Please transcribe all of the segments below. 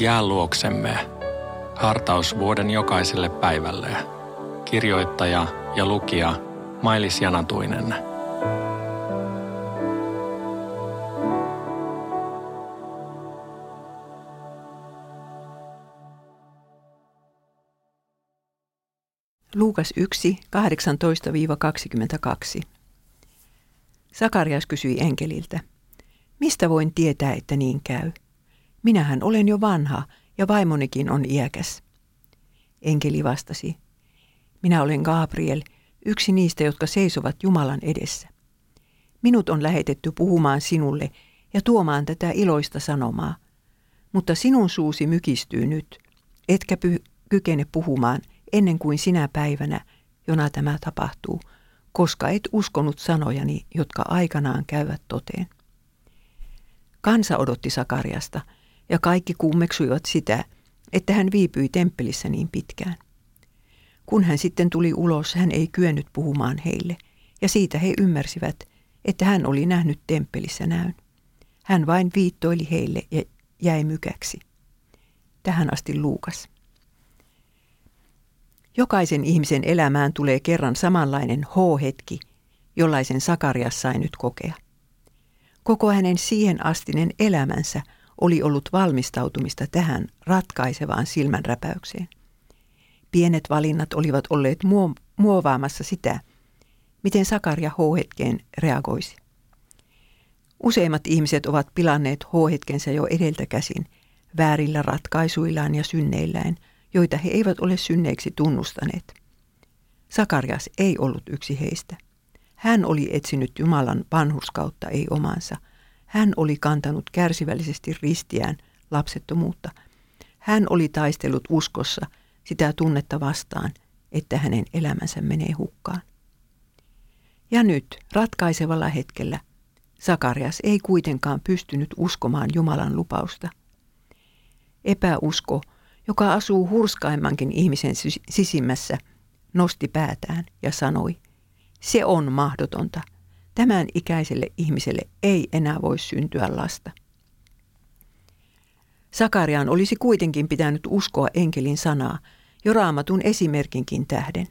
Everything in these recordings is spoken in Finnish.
Jää luoksemme. Hartaus vuoden jokaiselle päivälle. Kirjoittaja ja lukija Mailis Janatuinen. Luukas 1, 18-22. Sakarias kysyi enkeliltä, mistä voin tietää, että niin käy? Minähän olen jo vanha ja vaimonikin on iäkäs. Enkeli vastasi, minä olen Gabriel, yksi niistä, jotka seisovat Jumalan edessä. Minut on lähetetty puhumaan sinulle ja tuomaan tätä iloista sanomaa, mutta sinun suusi mykistyy nyt, etkä py- kykene puhumaan ennen kuin sinä päivänä, jona tämä tapahtuu, koska et uskonut sanojani, jotka aikanaan käyvät toteen. Kansa odotti Sakariasta – ja kaikki kummeksuivat sitä, että hän viipyi temppelissä niin pitkään. Kun hän sitten tuli ulos, hän ei kyennyt puhumaan heille, ja siitä he ymmärsivät, että hän oli nähnyt temppelissä näyn. Hän vain viittoili heille ja jäi mykäksi. Tähän asti Luukas. Jokaisen ihmisen elämään tulee kerran samanlainen H-hetki, jollaisen Sakarias sai nyt kokea. Koko hänen siihen astinen elämänsä – oli ollut valmistautumista tähän ratkaisevaan silmänräpäykseen. Pienet valinnat olivat olleet muovaamassa sitä, miten Sakaria H-hetkeen reagoisi. Useimmat ihmiset ovat pilanneet H-hetkensä jo edeltä käsin, väärillä ratkaisuillaan ja synneillään, joita he eivät ole synneiksi tunnustaneet. Sakarias ei ollut yksi heistä. Hän oli etsinyt Jumalan vanhurskautta, ei omansa – hän oli kantanut kärsivällisesti ristiään lapsettomuutta. Hän oli taistellut uskossa sitä tunnetta vastaan, että hänen elämänsä menee hukkaan. Ja nyt, ratkaisevalla hetkellä, Sakarias ei kuitenkaan pystynyt uskomaan Jumalan lupausta. Epäusko, joka asuu hurskaimmankin ihmisen sisimmässä, nosti päätään ja sanoi, se on mahdotonta – Tämän ikäiselle ihmiselle ei enää voi syntyä lasta. Sakariaan olisi kuitenkin pitänyt uskoa enkelin sanaa, jo raamatun esimerkinkin tähden.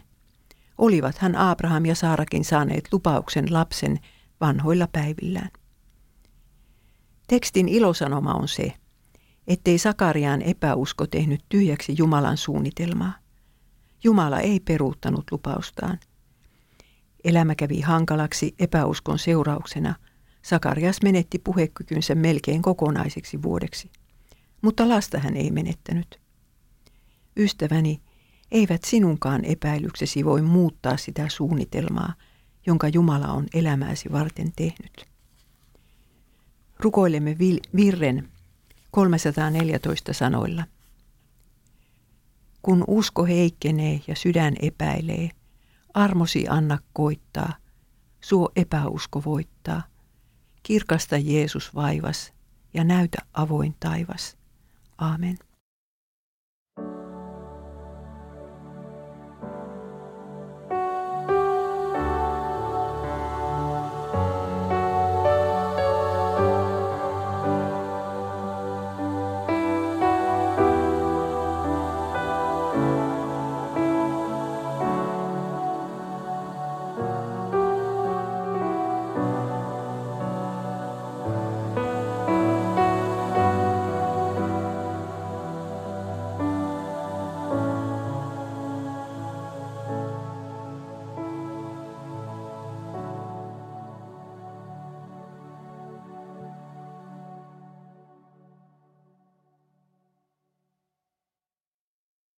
Olivat hän Abraham ja Saarakin saaneet lupauksen lapsen vanhoilla päivillään. Tekstin ilosanoma on se, ettei Sakariaan epäusko tehnyt tyhjäksi Jumalan suunnitelmaa. Jumala ei peruuttanut lupaustaan – Elämä kävi hankalaksi epäuskon seurauksena. Sakarias menetti puhekykynsä melkein kokonaiseksi vuodeksi. Mutta lasta hän ei menettänyt. Ystäväni, eivät sinunkaan epäilyksesi voi muuttaa sitä suunnitelmaa, jonka Jumala on elämääsi varten tehnyt. Rukoilemme virren 314 sanoilla. Kun usko heikkenee ja sydän epäilee, Armosi anna koittaa, suo epäusko voittaa. Kirkasta Jeesus vaivas ja näytä avoin taivas. Aamen.